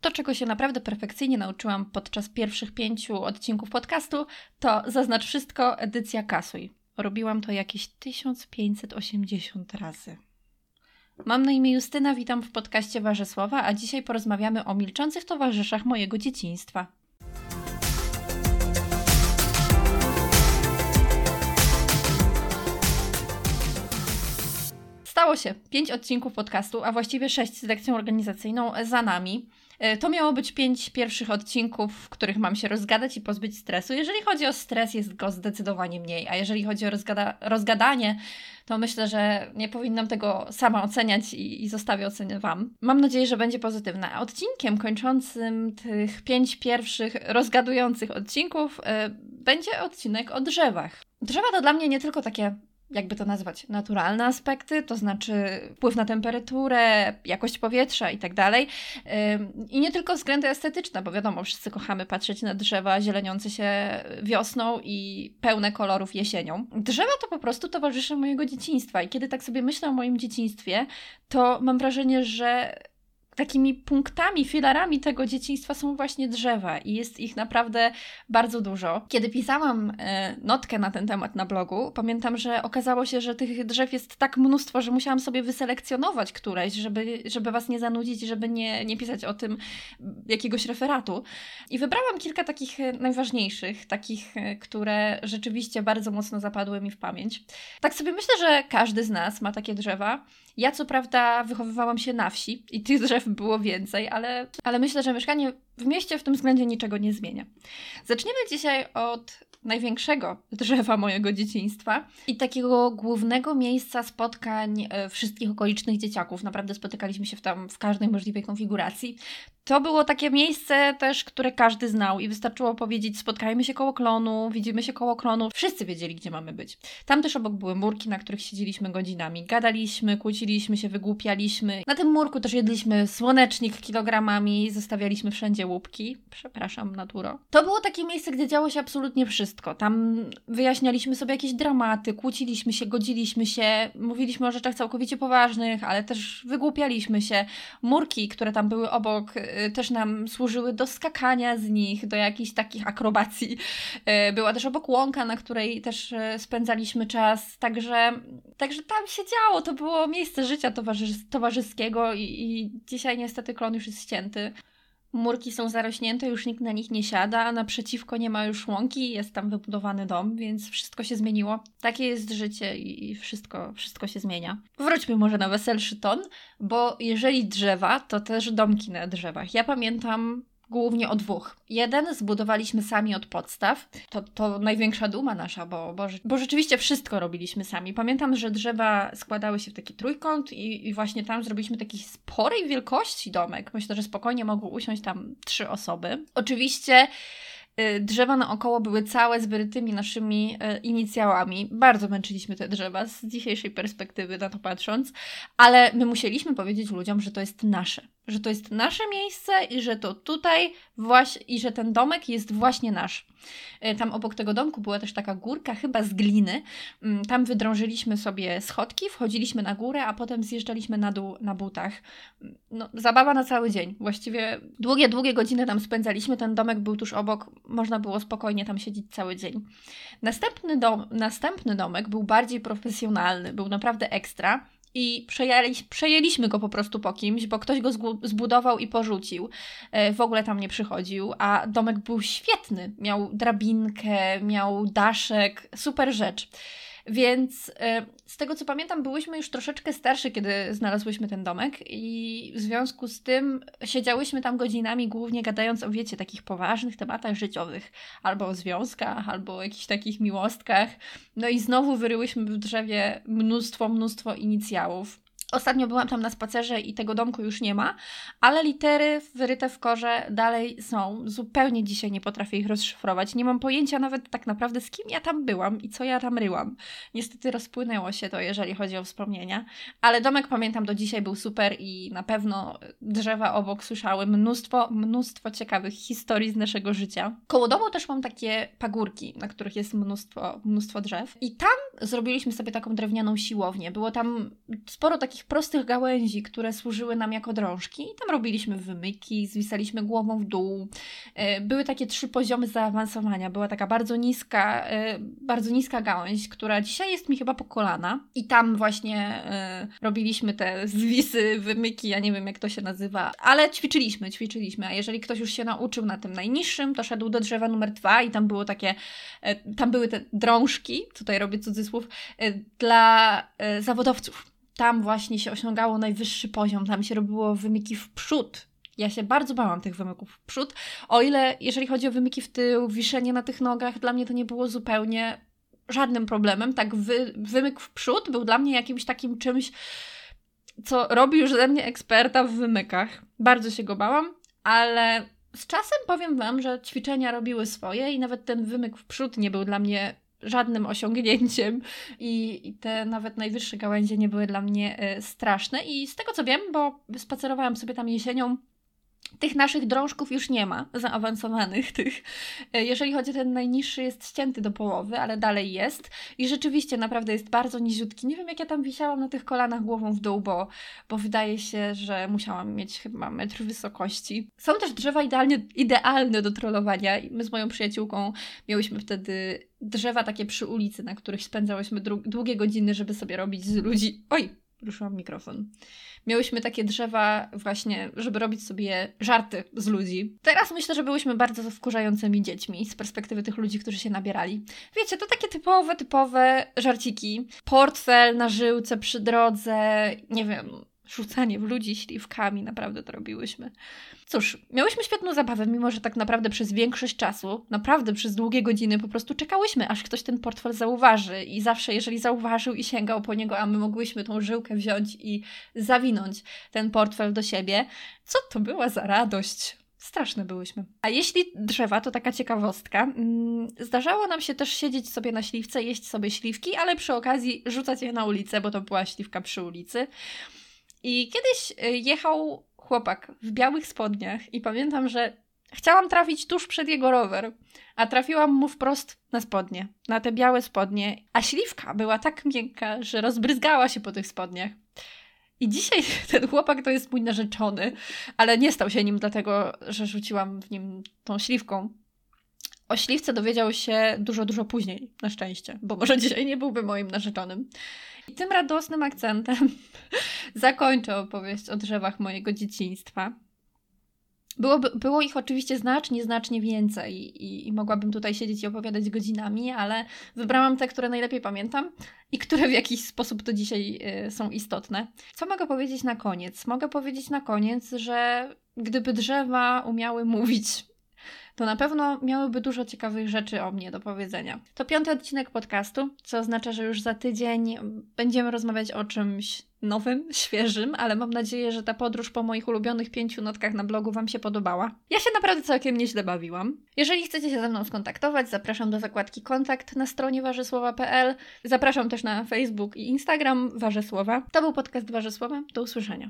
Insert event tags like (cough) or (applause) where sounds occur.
To, czego się naprawdę perfekcyjnie nauczyłam podczas pierwszych pięciu odcinków podcastu, to zaznacz wszystko, edycja kasuj. Robiłam to jakieś 1580 razy. Mam na imię Justyna, witam w podcaście Warzysława, a dzisiaj porozmawiamy o milczących towarzyszach mojego dzieciństwa. Stało się. Pięć odcinków podcastu, a właściwie sześć z lekcją organizacyjną za nami. E, to miało być pięć pierwszych odcinków, w których mam się rozgadać i pozbyć stresu. Jeżeli chodzi o stres, jest go zdecydowanie mniej, a jeżeli chodzi o rozgada rozgadanie, to myślę, że nie powinnam tego sama oceniać i, i zostawię ocenę Wam. Mam nadzieję, że będzie pozytywna. Odcinkiem kończącym tych pięć pierwszych rozgadujących odcinków yy, będzie odcinek o drzewach. Drzewa to dla mnie nie tylko takie jakby to nazwać, naturalne aspekty, to znaczy wpływ na temperaturę, jakość powietrza i tak dalej. I nie tylko względy estetyczne, bo wiadomo, wszyscy kochamy patrzeć na drzewa zieleniące się wiosną i pełne kolorów jesienią. Drzewa to po prostu towarzysze mojego dzieciństwa i kiedy tak sobie myślę o moim dzieciństwie, to mam wrażenie, że takimi punktami, filarami tego dzieciństwa są właśnie drzewa i jest ich naprawdę bardzo dużo. Kiedy pisałam e, notkę na ten temat na blogu, pamiętam, że okazało się, że tych drzew jest tak mnóstwo, że musiałam sobie wyselekcjonować któreś, żeby, żeby Was nie zanudzić, żeby nie, nie pisać o tym jakiegoś referatu. I wybrałam kilka takich e, najważniejszych, takich, e, które rzeczywiście bardzo mocno zapadły mi w pamięć. Tak sobie myślę, że każdy z nas ma takie drzewa. Ja co prawda wychowywałam się na wsi i tych drzew było więcej, ale, ale myślę, że mieszkanie w mieście w tym względzie niczego nie zmienia. Zaczniemy dzisiaj od największego drzewa mojego dzieciństwa i takiego głównego miejsca spotkań e, wszystkich okolicznych dzieciaków. Naprawdę spotykaliśmy się tam w każdej możliwej konfiguracji. To było takie miejsce też, które każdy znał i wystarczyło powiedzieć spotkajmy się koło klonu, widzimy się koło klonu. Wszyscy wiedzieli, gdzie mamy być. Tam też obok były murki, na których siedzieliśmy godzinami. Gadaliśmy, kłóciliśmy się, wygłupialiśmy. Na tym murku też jedliśmy słonecznik kilogramami, zostawialiśmy wszędzie łupki. Przepraszam, naturo. To było takie miejsce, gdzie działo się absolutnie wszystko. Tam wyjaśnialiśmy sobie jakieś dramaty, kłóciliśmy się, godziliśmy się, mówiliśmy o rzeczach całkowicie poważnych, ale też wygłupialiśmy się. Murki, które tam były obok, y, też nam służyły do skakania z nich, do jakichś takich akrobacji. Y, była też obok łąka, na której też y, spędzaliśmy czas, także, także tam się działo. To było miejsce życia towarzys towarzyskiego i, i dzisiaj niestety klon już jest ścięty. Murki są zarośnięte, już nikt na nich nie siada, a naprzeciwko nie ma już łąki, jest tam wybudowany dom, więc wszystko się zmieniło. Takie jest życie i wszystko, wszystko się zmienia. Wróćmy może na weselszy ton, bo jeżeli drzewa, to też domki na drzewach. Ja pamiętam głównie o dwóch. Jeden zbudowaliśmy sami od podstaw. To, to największa duma nasza, bo, bo, bo rzeczywiście wszystko robiliśmy sami. Pamiętam, że drzewa składały się w taki trójkąt i, i właśnie tam zrobiliśmy taki sporej wielkości domek. Myślę, że spokojnie mogły usiąść tam trzy osoby. Oczywiście Y, drzewa naokoło były całe z wyrytymi naszymi y, inicjałami. Bardzo męczyliśmy te drzewa z dzisiejszej perspektywy na to patrząc, ale my musieliśmy powiedzieć ludziom, że to jest nasze, że to jest nasze miejsce i że to tutaj właśnie i że ten domek jest właśnie nasz. Y, tam obok tego domku była też taka górka, chyba z gliny. Mm, tam wydrążyliśmy sobie schodki, wchodziliśmy na górę, a potem zjeżdżaliśmy na dół na butach. Mm, no, zabawa na cały dzień. Właściwie długie, długie godziny tam spędzaliśmy. Ten domek był tuż obok, można było spokojnie tam siedzieć cały dzień. Następny, dom, następny domek był bardziej profesjonalny, był naprawdę ekstra i przejęli, przejęliśmy go po prostu po kimś, bo ktoś go zbudował i porzucił. E, w ogóle tam nie przychodził, a domek był świetny. Miał drabinkę, miał daszek, super rzecz. Więc e, z tego co pamiętam, byłyśmy już troszeczkę starsze, kiedy znalazłyśmy ten domek, i w związku z tym siedziałyśmy tam godzinami, głównie gadając o wiecie, takich poważnych tematach życiowych, albo o związkach, albo o jakichś takich miłostkach. No i znowu wyryłyśmy w drzewie mnóstwo, mnóstwo inicjałów. Ostatnio byłam tam na spacerze i tego domku już nie ma, ale litery wyryte w korze dalej są. Zupełnie dzisiaj nie potrafię ich rozszyfrować. Nie mam pojęcia nawet tak naprawdę z kim ja tam byłam i co ja tam ryłam. Niestety rozpłynęło się to, jeżeli chodzi o wspomnienia, ale domek pamiętam do dzisiaj był super i na pewno drzewa obok słyszały mnóstwo, mnóstwo ciekawych historii z naszego życia. Koło domu też mam takie pagórki, na których jest mnóstwo, mnóstwo drzew i tam zrobiliśmy sobie taką drewnianą siłownię. Było tam sporo takich prostych gałęzi, które służyły nam jako drążki. I tam robiliśmy wymyki, zwisaliśmy głową w dół. E, były takie trzy poziomy zaawansowania. Była taka bardzo niska, e, bardzo niska gałęź, która dzisiaj jest mi chyba po kolana. I tam właśnie e, robiliśmy te zwisy, wymyki, ja nie wiem jak to się nazywa, ale ćwiczyliśmy, ćwiczyliśmy. A jeżeli ktoś już się nauczył na tym najniższym, to szedł do drzewa numer dwa i tam było takie, tam były te drążki, tutaj robię cudzysłów, dla zawodowców tam właśnie się osiągało najwyższy poziom, tam się robiło wymyki w przód. Ja się bardzo bałam tych wymyków w przód, o ile jeżeli chodzi o wymyki w tył, wiszenie na tych nogach, dla mnie to nie było zupełnie żadnym problemem. Tak, wy, wymyk w przód był dla mnie jakimś takim czymś, co robi już ze mnie eksperta w wymykach. Bardzo się go bałam, ale z czasem powiem Wam, że ćwiczenia robiły swoje i nawet ten wymyk w przód nie był dla mnie żadnym osiągnięciem i, i te nawet najwyższe gałęzie nie były dla mnie y, straszne. I z tego co wiem, bo spacerowałam sobie tam jesienią tych naszych drążków już nie ma, zaawansowanych tych. E, jeżeli chodzi o ten najniższy, jest ścięty do połowy, ale dalej jest. I rzeczywiście naprawdę jest bardzo niziutki. Nie wiem, jak ja tam wisiałam na tych kolanach głową w dół, bo, bo wydaje się, że musiałam mieć chyba metr wysokości. Są też drzewa idealnie, idealne do trollowania. My z moją przyjaciółką miałyśmy wtedy drzewa takie przy ulicy, na których spędzałyśmy długie godziny, żeby sobie robić z ludzi... Oj, ruszyłam mikrofon miałyśmy takie drzewa właśnie, żeby robić sobie żarty z ludzi. Teraz myślę, że byłyśmy bardzo wkurzającymi dziećmi z perspektywy tych ludzi, którzy się nabierali. Wiecie, to takie typowe, typowe żarciki. Portfel na żyłce przy drodze, nie wiem, rzucanie w ludzi śliwkami, naprawdę to robiłyśmy. Cóż, miałyśmy świetną zabawę, mimo że tak naprawdę przez większość czasu, naprawdę przez długie godziny po prostu czekałyśmy, aż ktoś ten portfel zauważy i zawsze jeżeli zauważył i sięgał po niego, a my mogłyśmy tą żyłkę wziąć i zawinąć ten portfel do siebie, co to była za radość. Straszne byłyśmy. A jeśli drzewa, to taka ciekawostka. Mm, zdarzało nam się też siedzieć sobie na śliwce, jeść sobie śliwki, ale przy okazji rzucać je na ulicę, bo to była śliwka przy ulicy. I kiedyś y, jechał chłopak w białych spodniach i pamiętam, że chciałam trafić tuż przed jego rower, a trafiłam mu wprost na spodnie, na te białe spodnie, a śliwka była tak miękka, że rozbryzgała się po tych spodniach. I dzisiaj (laughs) ten chłopak to jest mój narzeczony, ale nie stał się nim dlatego, że rzuciłam w nim tą śliwką. O śliwce dowiedział się dużo, dużo później, na szczęście, bo może (laughs) dzisiaj nie byłby moim narzeczonym. I tym radosnym akcentem zakończę opowieść o drzewach mojego dzieciństwa. Byłoby, było ich oczywiście znacznie, znacznie więcej i, i, mogłabym tutaj siedzieć i opowiadać godzinami, ale wybrałam te, które najlepiej pamiętam i które w jakiś sposób do dzisiaj y, są istotne. Co mogę powiedzieć na koniec? Mogę powiedzieć na koniec, że gdyby drzewa umiały mówić, to na pewno miałyby dużo ciekawych rzeczy o mnie do powiedzenia. To piąty odcinek podcastu, co oznacza, że już za tydzień będziemy rozmawiać o czymś nowym, (laughs) świeżym, ale mam nadzieję, że ta podróż po moich ulubionych pięciu notkach na blogu Wam się podobała. Ja się naprawdę całkiem nieźle bawiłam. Jeżeli chcecie się ze mną skontaktować, zapraszam do zakładki kontakt na stronie warzysłowa.pl. Zapraszam też na Facebook i Instagram Warzysłowa. To był podcast Warzysłowa. Do usłyszenia.